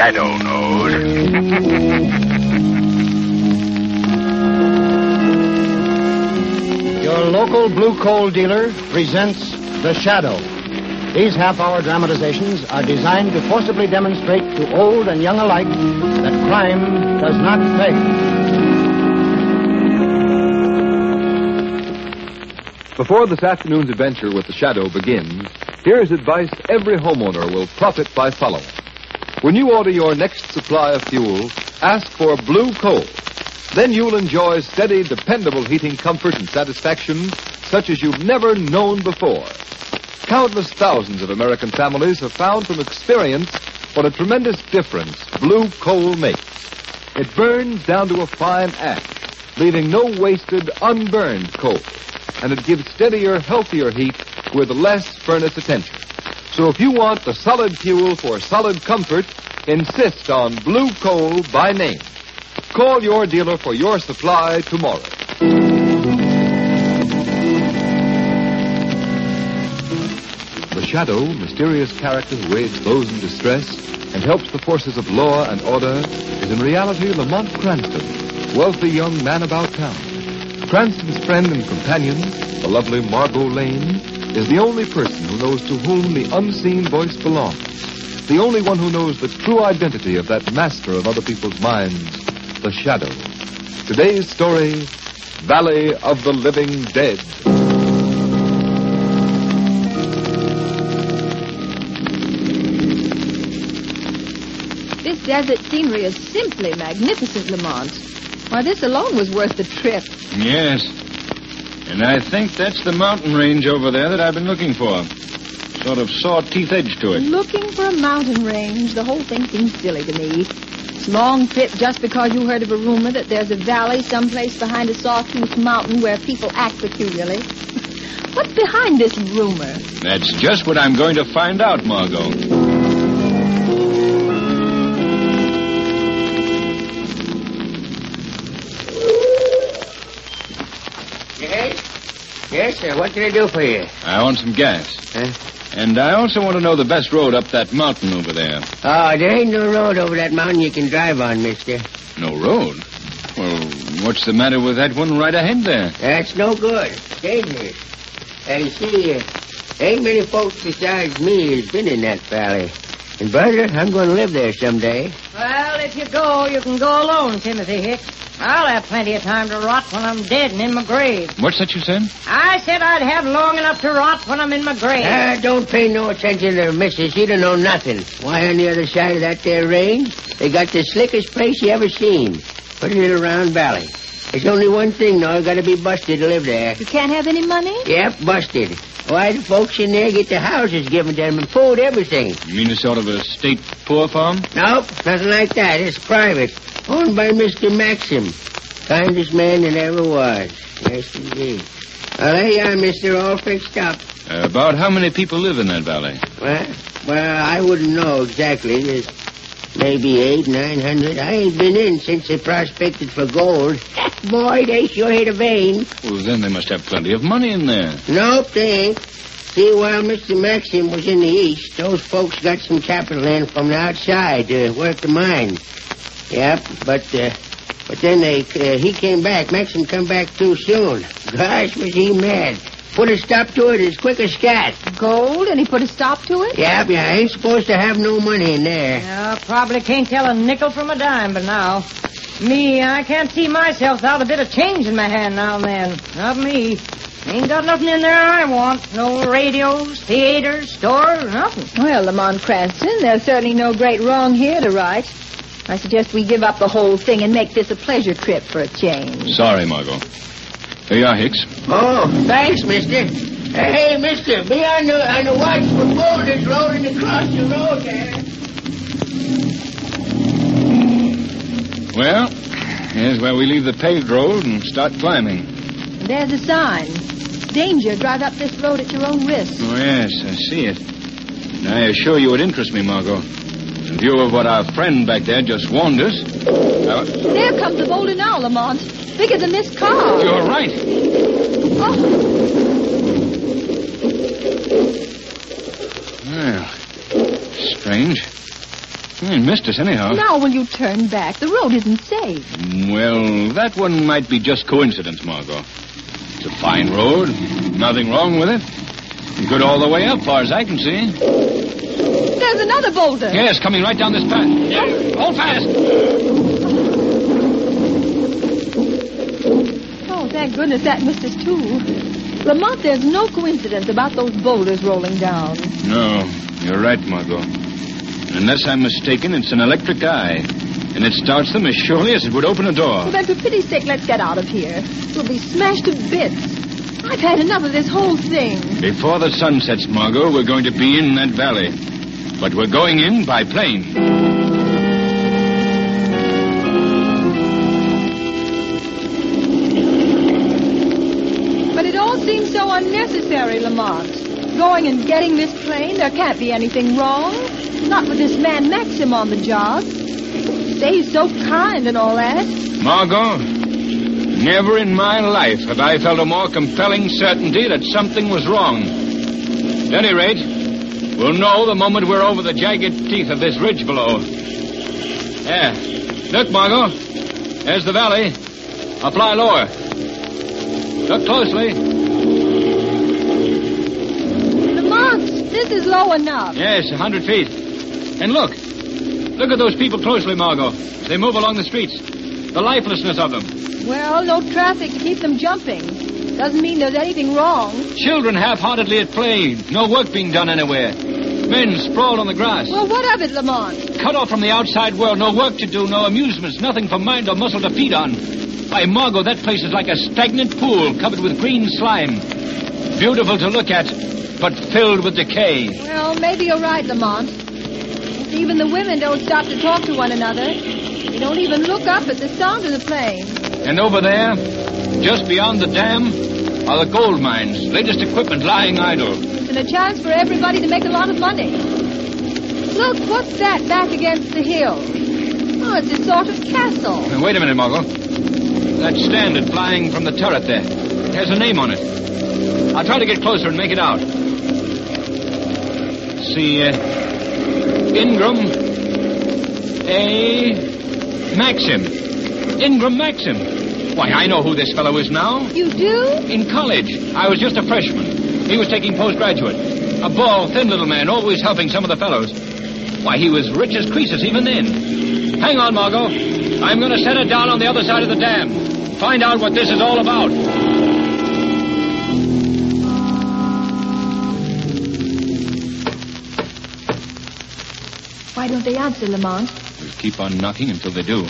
The shadow knows. Your local blue coal dealer presents The Shadow. These half hour dramatizations are designed to forcibly demonstrate to old and young alike that crime does not pay. Before this afternoon's adventure with the shadow begins, here's advice every homeowner will profit by following. When you order your next supply of fuel, ask for blue coal. Then you'll enjoy steady, dependable heating comfort and satisfaction such as you've never known before. Countless thousands of American families have found from experience what a tremendous difference blue coal makes. It burns down to a fine ash, leaving no wasted, unburned coal. And it gives steadier, healthier heat with less furnace attention. So if you want the solid fuel for solid comfort, insist on blue coal by name. Call your dealer for your supply tomorrow. The Shadow, mysterious character who aids those in distress and helps the forces of law and order, is in reality Lamont Cranston, wealthy young man about town. Cranston's friend and companion, the lovely Margot Lane, is the only person who knows to whom the unseen voice belongs. The only one who knows the true identity of that master of other people's minds, the Shadow. Today's story Valley of the Living Dead. This desert scenery is simply magnificent, Lamont. Why, this alone was worth the trip. Yes. And I think that's the mountain range over there that I've been looking for. Sort of saw teeth edge to it. Looking for a mountain range. The whole thing seems silly to me. It's long trip just because you heard of a rumor that there's a valley someplace behind a sawtooth mountain where people act peculiarly. What's behind this rumor? That's just what I'm going to find out, Margot. Yes? Yes, sir. What can I do for you? I want some gas. Huh? And I also want to know the best road up that mountain over there. Oh, there ain't no road over that mountain you can drive on, mister. No road? Well, what's the matter with that one right ahead there? That's no good. Dangerous. And you see, uh, ain't many folks besides me has been in that valley. And, brother, I'm going to live there someday. Well, if you go, you can go alone, Timothy Hicks. I'll have plenty of time to rot when I'm dead and in my grave. What's that you said? I said I'd have long enough to rot when I'm in my grave. Ah, don't pay no attention to her, missus. She don't know nothing. Why, on the other side of that there range, they got the slickest place you ever seen. Put it in a little round valley. There's only one thing, though. Got to be busted to live there. You can't have any money? Yep, busted. Why, the folks in there get the houses given to them and food, everything. You mean a sort of a state poor farm? Nope, nothing like that. It's private. Owned by Mr. Maxim. Kindest man that ever was. Yes, indeed. Well, there you are, mister, all fixed up. Uh, about how many people live in that valley? Well, well, I wouldn't know exactly. There's maybe eight, nine hundred. I ain't been in since they prospected for gold. Boy, they sure hit a vein. Well, then they must have plenty of money in there. Nope, they ain't. See, while Mr. Maxim was in the east, those folks got some capital in from the outside to work the mine. Yep, but uh, but then they uh, he came back. Maxim come back too soon. Gosh, was he mad. Put a stop to it as quick as cat. Gold, and he put a stop to it? Yep, yeah, I ain't supposed to have no money in there. Yeah, probably can't tell a nickel from a dime, but now. Me, I can't see myself without a bit of change in my hand now and then. Not me. Ain't got nothing in there I want. No radios, theaters, stores, nothing. Well, Lamont Cranston, there's certainly no great wrong here to right. I suggest we give up the whole thing and make this a pleasure trip for a change. Sorry, Margot. Here you are, Hicks. Oh, thanks, mister. Hey, mister, be on the, on the watch for boulders rolling across the road there. Well, here's where we leave the paved road and start climbing. There's a sign. Danger, drive up this road at your own risk. Oh, yes, I see it. And I assure you it interests me, Margot. In view of what our friend back there just warned us. Uh, There comes the boulder now, Lamont. Bigger than this car. you're right. Oh, Well, strange. Hmm, missed us anyhow. Now will you turn back? The road isn't safe. Well, that one might be just coincidence, Margot. It's a fine road. Nothing wrong with it. Good all the way up, far as I can see. There's another boulder. Yes, coming right down this path. Hold fast. Oh, thank goodness that missed us, too. Lamont, there's no coincidence about those boulders rolling down. No, you're right, Margot. Unless I'm mistaken, it's an electric eye. And it starts them as surely as it would open a door. Well, then, for pity's sake, let's get out of here. We'll be smashed to bits. I've had enough of this whole thing. Before the sun sets, Margot, we're going to be in that valley. But we're going in by plane. But it all seems so unnecessary, Lamont. Going and getting this plane, there can't be anything wrong. Not with this man Maxim on the job. Say he's so kind and all that. Margot, never in my life have I felt a more compelling certainty that something was wrong. At any rate, we'll know the moment we're over the jagged teeth of this ridge below. There. Look, Margot. There's the valley. I'll fly lower. Look closely. Lamont, this is low enough. Yes, a hundred feet. And look. Look at those people closely, Margot. They move along the streets. The lifelessness of them. Well, no traffic to keep them jumping. Doesn't mean there's anything wrong. Children half-heartedly at play. No work being done anywhere. Men sprawled on the grass. Well, what of it, Lamont? Cut off from the outside world. No work to do, no amusements, nothing for mind or muscle to feed on. Why, Margot, that place is like a stagnant pool covered with green slime. Beautiful to look at, but filled with decay. Well, maybe you're right, Lamont. Even the women don't stop to talk to one another. They don't even look up at the sound of the plane. And over there, just beyond the dam, are the gold mines. Latest equipment lying idle. And a chance for everybody to make a lot of money. Look, what's that back against the hill? Oh, it's a sort of castle. Now, wait a minute, Margot. That standard flying from the turret there. It has a name on it. I'll try to get closer and make it out. See, uh, Ingram A. Maxim. Ingram Maxim. Why, I know who this fellow is now. You do? In college. I was just a freshman. He was taking postgraduate. A bald, thin little man, always helping some of the fellows. Why, he was rich as Croesus even then. Hang on, Margot. I'm going to set it down on the other side of the dam. Find out what this is all about. Why don't they answer, Lamont? We'll keep on knocking until they do.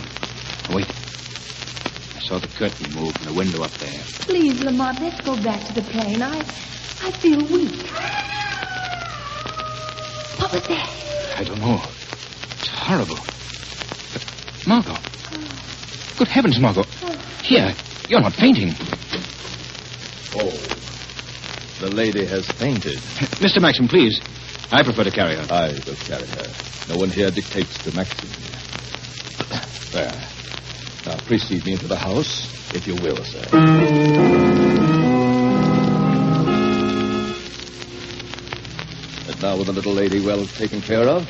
Wait. I saw the curtain move in the window up there. Please, Lamont, let's go back to the plane. I, I feel weak. What was that? I don't know. It's horrible. But, Margot. Good heavens, Margot. Here, you're not fainting. Oh. The lady has fainted. Mr. Maxim, please. I prefer to carry her. I will carry her. No one here dictates to Maxim. There. Now, precede me into the house, if you will, sir. And now, with the little lady well taken care of,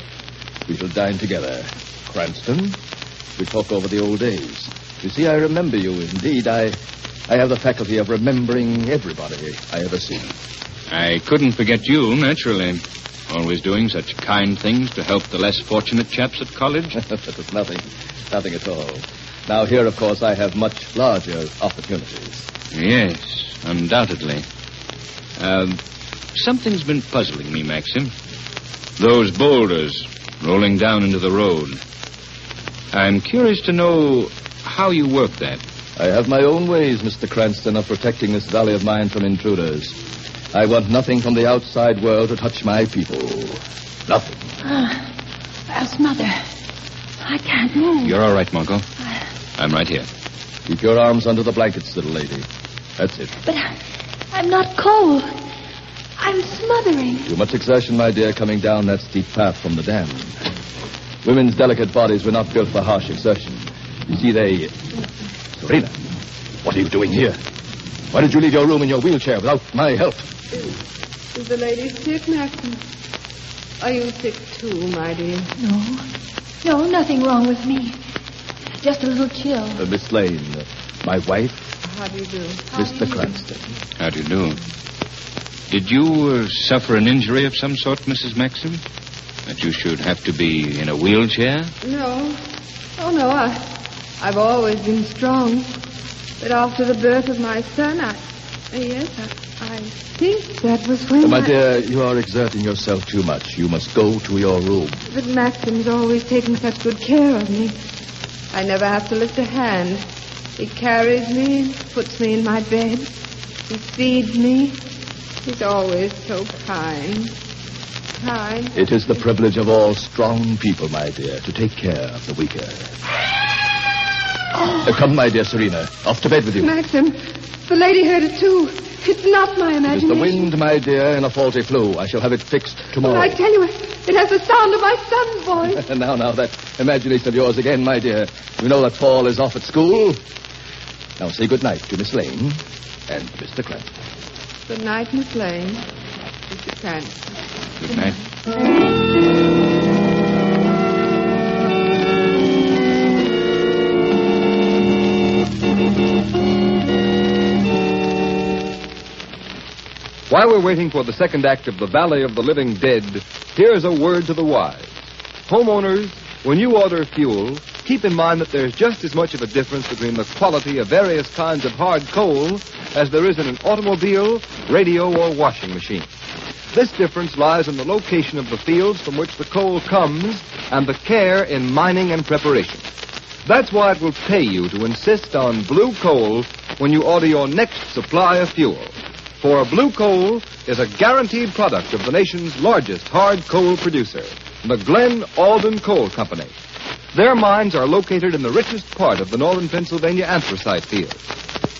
we shall dine together. Cranston, we talk over the old days. You see, I remember you. Indeed, I, I have the faculty of remembering everybody I ever see. I couldn't forget you, naturally. Always doing such kind things to help the less fortunate chaps at college. that is nothing, nothing at all. Now, here, of course, I have much larger opportunities. Yes, undoubtedly. Um, something's been puzzling me, Maxim. Those boulders rolling down into the road. I'm curious to know how you work that. I have my own ways, Mr. Cranston, of protecting this valley of mine from intruders. I want nothing from the outside world to touch my people. Nothing. Ah, Where's Mother? I can't move. You're all right, Margot. Ah. I'm right here. Keep your arms under the blankets, little lady. That's it. But I, I'm not cold. I'm smothering. Too much exertion, my dear, coming down that steep path from the dam. Women's delicate bodies were not built for harsh exertion. You see, they. Serena, what are you doing here? Why did you leave your room in your wheelchair without my help? Is the lady sick, Maxim? Are you sick too, my dear? No. No, nothing wrong with me. Just a little chill. Uh, Miss Lane, uh, my wife, How do you do? Mr. Cranston. How do you do? Did you uh, suffer an injury of some sort, Mrs. Maxim? That you should have to be in a wheelchair? No. Oh, no, I, I've always been strong. But after the birth of my son, I. Yes, I, I think that was when. My I- dear, you are exerting yourself too much. You must go to your room. But Maxim's always taken such good care of me. I never have to lift a hand. He carries me puts me in my bed. He feeds me. He's always so kind. Kind. It is the privilege of all strong people, my dear, to take care of the weaker. Uh, come, my dear Serena. Off to bed with you. Maxim, the lady heard it too. It's not my imagination. It is the wind, my dear, in a faulty flue. I shall have it fixed tomorrow. I tell you, it has the sound of my son's voice. Now, now, that imagination of yours again, my dear. You know that Paul is off at school. Now say good night to Miss Lane and Mr. Cranston. Good night, Miss Lane. Mr. Cranston. Good night. While we're waiting for the second act of The Valley of the Living Dead, here's a word to the wise. Homeowners, when you order fuel, keep in mind that there's just as much of a difference between the quality of various kinds of hard coal as there is in an automobile, radio, or washing machine. This difference lies in the location of the fields from which the coal comes and the care in mining and preparation. That's why it will pay you to insist on blue coal when you order your next supply of fuel. For blue coal is a guaranteed product of the nation's largest hard coal producer, the Glen Alden Coal Company. Their mines are located in the richest part of the northern Pennsylvania anthracite field.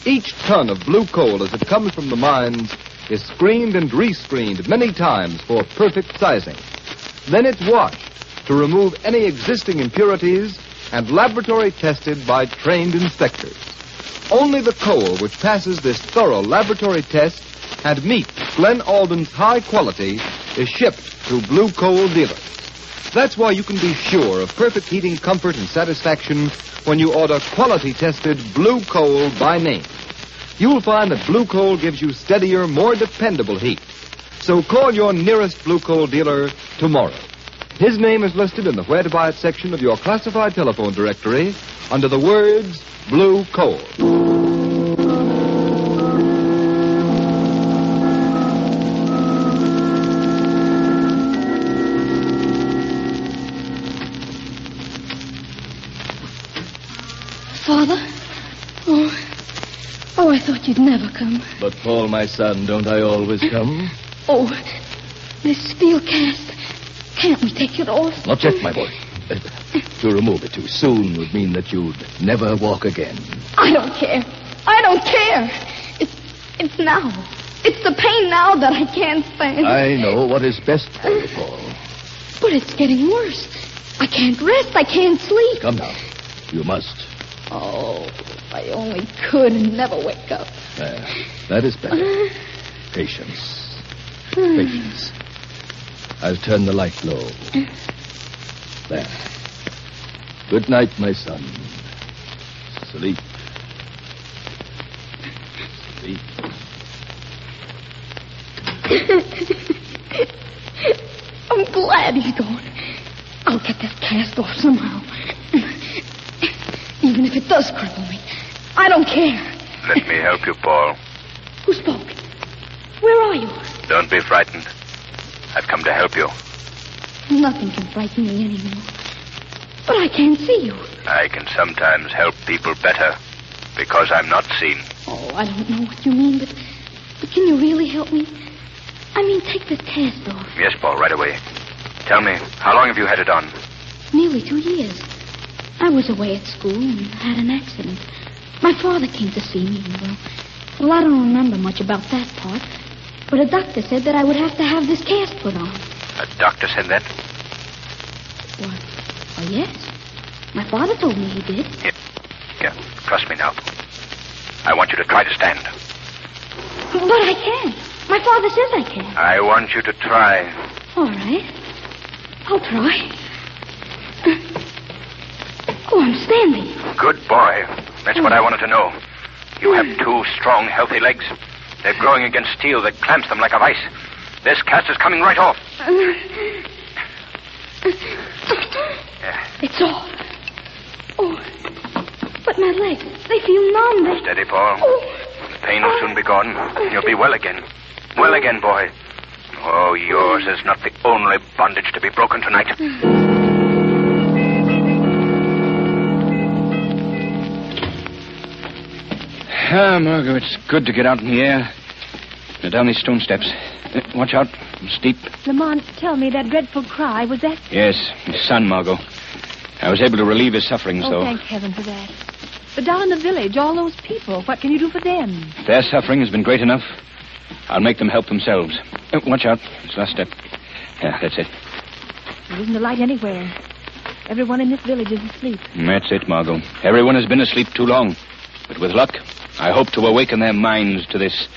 Each ton of blue coal as it comes from the mines is screened and rescreened many times for perfect sizing. Then it's washed to remove any existing impurities and laboratory tested by trained inspectors. Only the coal which passes this thorough laboratory test and meets Glen Alden's high quality is shipped to blue coal dealers. That's why you can be sure of perfect heating comfort and satisfaction when you order quality tested blue coal by name. You'll find that blue coal gives you steadier, more dependable heat. So call your nearest blue coal dealer tomorrow. His name is listed in the Where to Buy It section of your classified telephone directory under the words Blue Coal. Thought you'd never come. But, Paul, my son, don't I always come? Oh, this steel cast. Can't we take it off? Not yet, my boy. Uh, to remove it too soon would mean that you'd never walk again. I don't care. I don't care. It's, it's now. It's the pain now that I can't stand. I know what is best for you, Paul. But it's getting worse. I can't rest. I can't sleep. Come now. You must. Oh, I only could and never wake up. There. That is better. Patience. Patience. I'll turn the light low. There. Good night, my son. Sleep. Sleep. I'm glad he's gone. I'll get that cast off somehow. Even if it does cripple me. I don't care. Let me help you, Paul. Who spoke? Where are you? Don't be frightened. I've come to help you. Nothing can frighten me anymore. But I can't see you. I can sometimes help people better because I'm not seen. Oh, I don't know what you mean, but, but can you really help me? I mean, take the cast off. Yes, Paul, right away. Tell me, how long have you had it on? Nearly two years. I was away at school and had an accident. My father came to see me, well, well, I don't remember much about that part. But a doctor said that I would have to have this cast put on. A doctor said that? What? Oh, yes. My father told me he did. Yeah, trust me now. I want you to try to stand. But I can't. My father says I can. I want you to try. All right. I'll try. Oh, I'm standing. Good boy. That's what I wanted to know. You have two strong, healthy legs. They're growing against steel that clamps them like a vice. This cast is coming right off. It's all. Oh. But my legs, they feel numb. They... Steady, Paul. Oh. The pain will soon be gone. You'll be well again. Well again, boy. Oh, yours is not the only bondage to be broken tonight. Ah, Margot, it's good to get out in the air. Now, down these stone steps. Uh, watch out. Steep. Lamont, tell me that dreadful cry. Was that. Yes, his son, Margot. I was able to relieve his sufferings, though. Oh, though. thank heaven for that. But down in the village, all those people, what can you do for them? Their suffering has been great enough. I'll make them help themselves. Uh, watch out. It's last step. Yeah, that's it. There isn't a light anywhere. Everyone in this village is asleep. That's it, Margot. Everyone has been asleep too long. But with luck, I hope to awaken their minds to this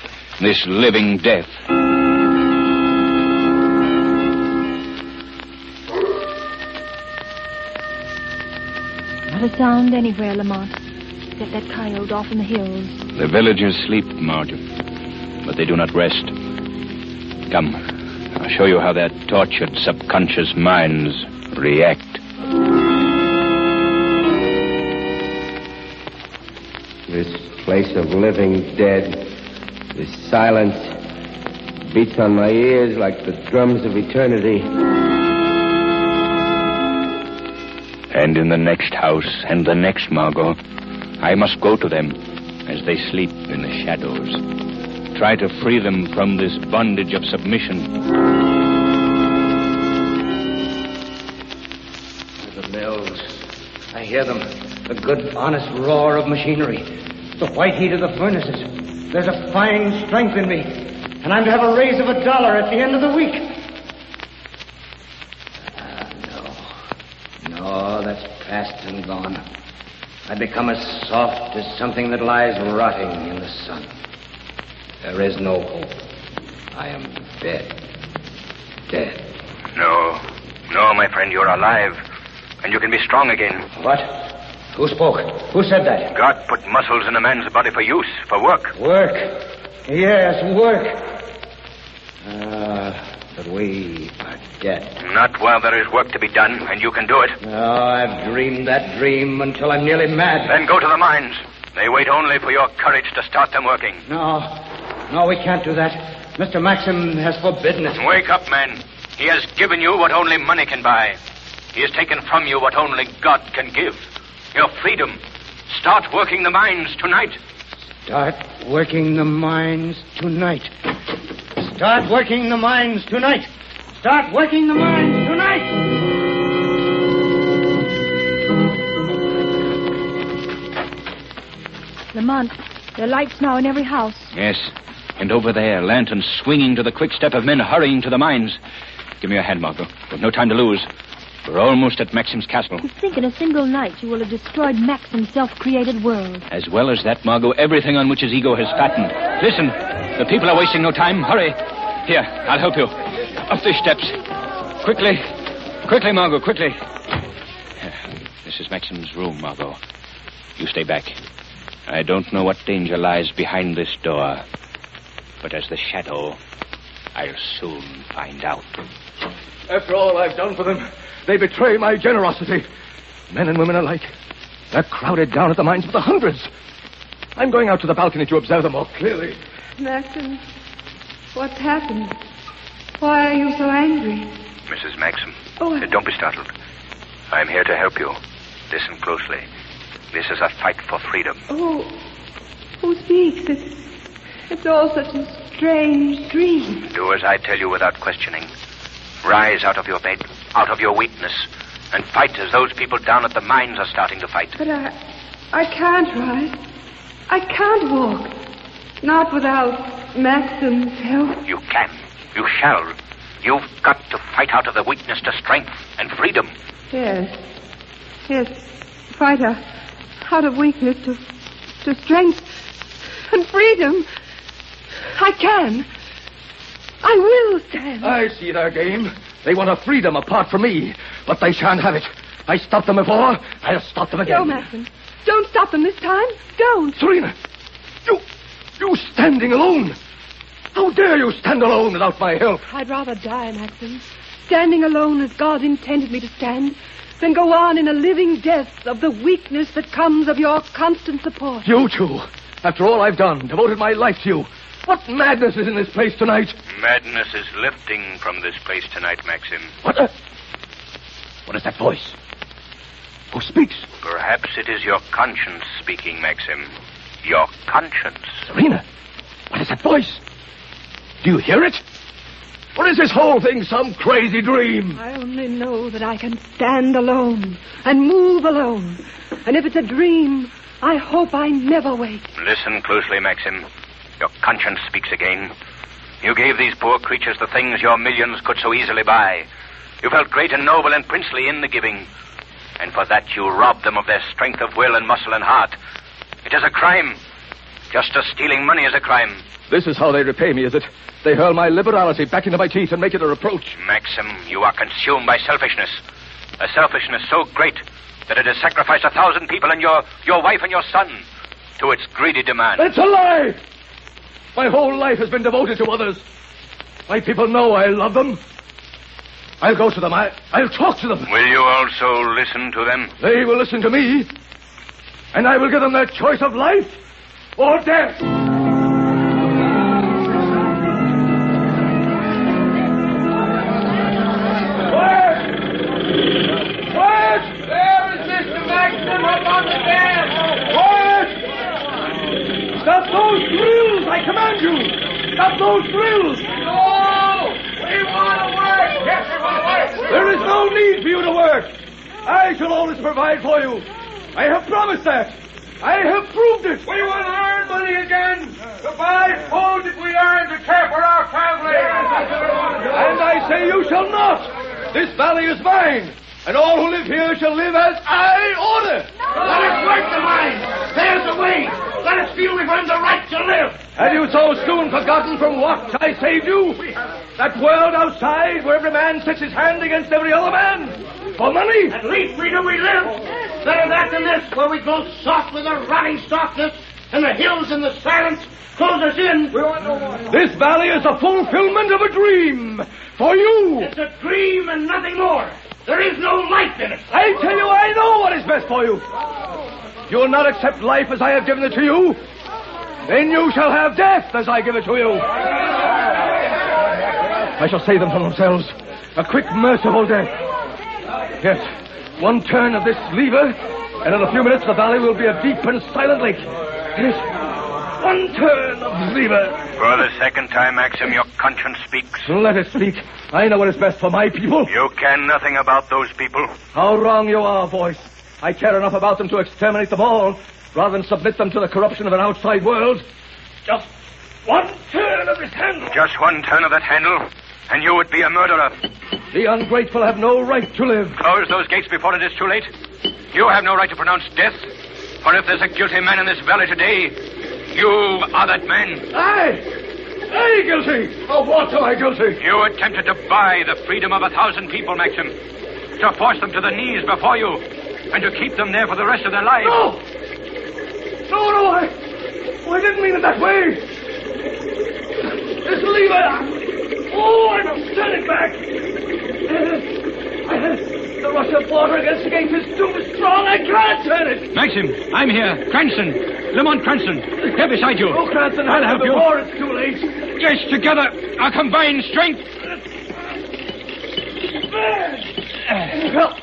this living death. Not a sound anywhere, Lamont. Except that coyote off in the hills. The villagers sleep, Margot, but they do not rest. Come, I'll show you how their tortured subconscious minds react. This place of living dead, this silence, beats on my ears like the drums of eternity. And in the next house and the next, Margot, I must go to them as they sleep in the shadows. Try to free them from this bondage of submission. The bells. I hear them. The good, honest roar of machinery. The white heat of the furnaces. There's a fine strength in me. And I'm to have a raise of a dollar at the end of the week. Ah, no. No, that's past and gone. I've become as soft as something that lies rotting in the sun. There is no hope. I am dead. Dead. No. No, my friend, you're alive. And you can be strong again. What? Who spoke? Who said that? God put muscles in a man's body for use, for work. Work. Yes, work. Ah, but we are dead. Not while there is work to be done, and you can do it. Oh, I've dreamed that dream until I'm nearly mad. Then go to the mines. They wait only for your courage to start them working. No. No, we can't do that. Mr. Maxim has forbidden it. Wake up, man. He has given you what only money can buy. He has taken from you what only God can give. Your freedom. Start working the mines tonight. Start working the mines tonight. Start working the mines tonight. Start working the mines tonight. Lamont, there are lights now in every house. Yes. And over there, lanterns swinging to the quick step of men hurrying to the mines. Give me your hand, Margot. We've no time to lose. We're almost at Maxim's castle. To think in a single night you will have destroyed Maxim's self-created world. As well as that, Margot, everything on which his ego has fattened. Listen, the people are wasting no time. Hurry. Here, I'll help you. Up these steps. Quickly. Quickly, Margot, quickly. This is Maxim's room, Margot. You stay back. I don't know what danger lies behind this door. But as the shadow, I'll soon find out. After all I've done for them, they betray my generosity. Men and women alike. They're crowded down at the mines by the hundreds. I'm going out to the balcony to observe them more clearly. Maxim, what's happened? Why are you so angry? Mrs. Maxim. Oh, I- uh, don't be startled. I'm here to help you. Listen closely. This is a fight for freedom. Oh, who speaks? It's, it's all such a strange dream. Do as I tell you without questioning. Rise out of your bed, out of your weakness, and fight as those people down at the mines are starting to fight. But I, I can't rise. I can't walk. Not without Maxim's help. You can. You shall. You've got to fight out of the weakness to strength and freedom. Yes. Yes. Fight out, out of weakness to, to strength and freedom. I can. I will stand. I see their game. They want a freedom apart from me, but they shan't have it. I stopped them before. I'll stop them again. No, Maxim. Don't stop them this time. Don't. Serena, you, you standing alone. How dare you stand alone without my help? I'd rather die, Maxim, standing alone as God intended me to stand, than go on in a living death of the weakness that comes of your constant support. You two, after all I've done, devoted my life to you. What madness is in this place tonight? Madness is lifting from this place tonight, Maxim. What? A... What is that voice? Who speaks? Perhaps it is your conscience speaking, Maxim. Your conscience. Serena, what is that voice? Do you hear it? Or is this whole thing some crazy dream? I only know that I can stand alone and move alone. And if it's a dream, I hope I never wake. Listen closely, Maxim. Your conscience speaks again. You gave these poor creatures the things your millions could so easily buy. You felt great and noble and princely in the giving. And for that you robbed them of their strength of will and muscle and heart. It is a crime. Just as stealing money is a crime. This is how they repay me, is it? They hurl my liberality back into my teeth and make it a reproach. Maxim, you are consumed by selfishness. A selfishness so great that it has sacrificed a thousand people and your, your wife and your son to its greedy demand. It's a lie! My whole life has been devoted to others. My people know I love them. I'll go to them. I, I'll talk to them. Will you also listen to them? They will listen to me. And I will give them their choice of life or death. For you. I have promised that. I have proved it. We will earn money again to buy food that we earn to care for our families. And I say you shall not. This valley is mine. And all who live here shall live as I order. Let us work the mine. There's the way. Let us feel we've earned the right to live. Have you so soon forgotten from what I saved you? That world outside where every man sets his hand against every other man? For money? At least we know we live. Better that than this, where we grow soft with a rotting softness, and the hills and the silence close us in. We want no more. This valley is the fulfillment of a dream. For you. It's a dream and nothing more. There is no life in it. I tell you, I know what is best for you. You will not accept life as I have given it to you. Then you shall have death as I give it to you. I shall save them from themselves. A quick, merciful death. Yes, one turn of this lever, and in a few minutes the valley will be a deep and silent lake. Yes, one turn of the lever. For the second time, Maxim, your conscience speaks. Let it speak. I know what is best for my people. You care nothing about those people. How wrong you are, voice. I care enough about them to exterminate them all, rather than submit them to the corruption of an outside world. Just one turn of this handle. Just one turn of that handle, and you would be a murderer. The ungrateful have no right to live. Close those gates before it is too late. You have no right to pronounce death. For if there's a guilty man in this valley today, you are that man. I, I guilty. Of what am I guilty? You attempted to buy the freedom of a thousand people, Maxim. To force them to the knees before you, and to keep them there for the rest of their lives. No! No, no, I... I didn't mean it that way. Just leave lever... Oh, I must turn it back. The rush of water against the gate is too strong. I can't turn it. Maxim, I'm here. Cranston. Lamont Cranston. Here beside you. Oh, Cranston, I'll help you. Before it's too late. Yes, together. Our combined strength. Help.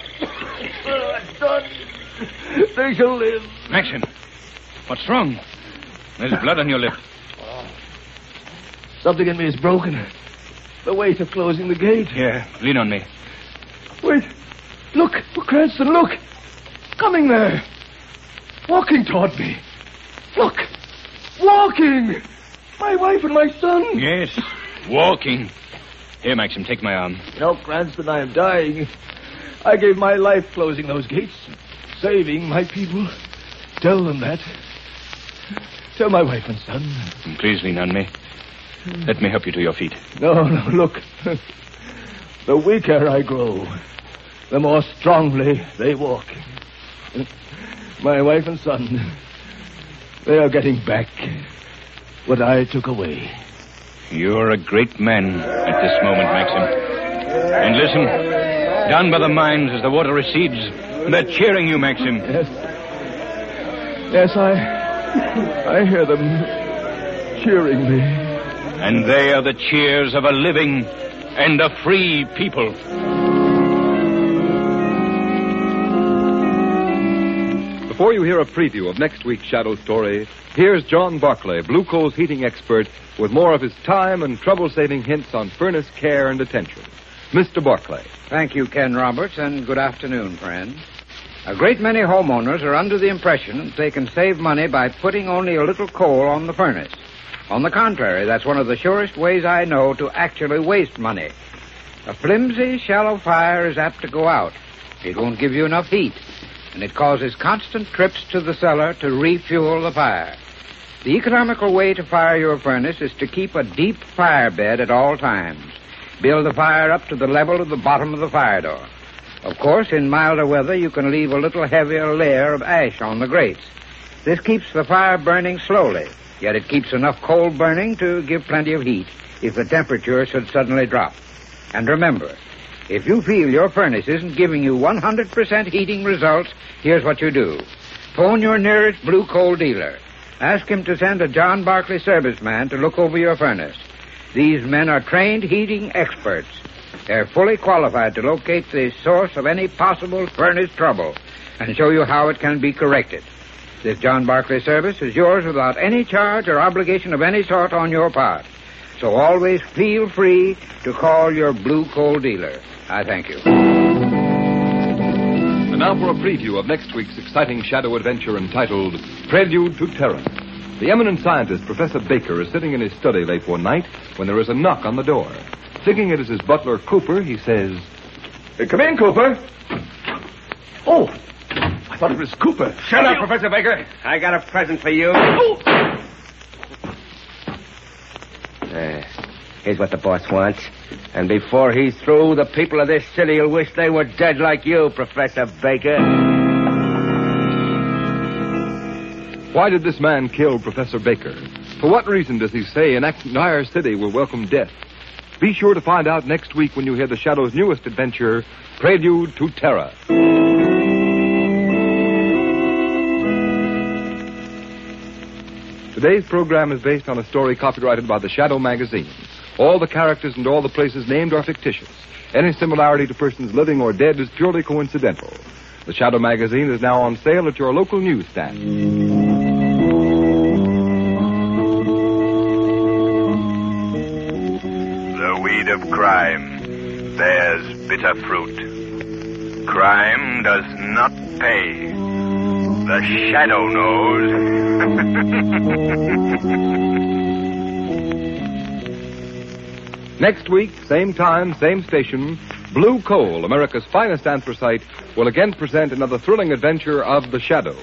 Oh, I'm done. They shall live. Maxim, what's wrong? There's blood on your lip. Something in me is broken. The weight of closing the gate. Here, lean on me. Wait. Look. Cranston, look. Coming there. Walking toward me. Look. Walking. My wife and my son. Yes, walking. Here, Maxim, take my arm. No, Cranston, I am dying. I gave my life closing those gates, saving my people. Tell them that. Tell my wife and son. Please lean on me. Let me help you to your feet. No, no, look. The weaker I grow, the more strongly they walk. My wife and son, they are getting back what I took away. You're a great man at this moment, Maxim. And listen, down by the mines as the water recedes, they're cheering you, Maxim. Yes. Yes, I. I hear them cheering me. And they are the cheers of a living and a free people. Before you hear a preview of next week's Shadow story, here's John Barclay, Blue Coal's heating expert, with more of his time and trouble saving hints on furnace care and attention. Mr. Barclay. Thank you, Ken Roberts, and good afternoon, friends. A great many homeowners are under the impression that they can save money by putting only a little coal on the furnace. On the contrary, that's one of the surest ways I know to actually waste money. A flimsy, shallow fire is apt to go out. It won't give you enough heat, and it causes constant trips to the cellar to refuel the fire. The economical way to fire your furnace is to keep a deep fire bed at all times. Build the fire up to the level of the bottom of the fire door. Of course, in milder weather, you can leave a little heavier layer of ash on the grates. This keeps the fire burning slowly, yet it keeps enough coal burning to give plenty of heat if the temperature should suddenly drop. And remember, if you feel your furnace isn't giving you 100% heating results, here's what you do. Phone your nearest blue coal dealer. Ask him to send a John Barclay serviceman to look over your furnace. These men are trained heating experts. They're fully qualified to locate the source of any possible furnace trouble and show you how it can be corrected. This John Barclay service is yours without any charge or obligation of any sort on your part. So always feel free to call your blue coal dealer. I thank you. And now for a preview of next week's exciting shadow adventure entitled Prelude to Terror. The eminent scientist, Professor Baker, is sitting in his study late one night when there is a knock on the door. Thinking it is his butler, Cooper, he says, uh, Come in, Cooper. Oh, I thought it was Cooper. Shut up, Professor Baker. I got a present for you. There. Here's what the boss wants. And before he's through, the people of this city will wish they were dead like you, Professor Baker. Why did this man kill Professor Baker? For what reason does he say an entire city will welcome death? Be sure to find out next week when you hear the Shadow's newest adventure, Prelude to Terror. Today's program is based on a story copyrighted by the Shadow magazine. All the characters and all the places named are fictitious. Any similarity to persons living or dead is purely coincidental. The Shadow magazine is now on sale at your local newsstand. The weed of crime bears bitter fruit. Crime does not pay. The shadow knows. Next week, same time, same station, Blue Coal, America's finest anthracite, will again present another thrilling adventure of the Shadow.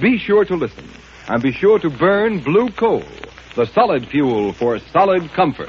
Be sure to listen, and be sure to burn Blue Coal, the solid fuel for solid comfort.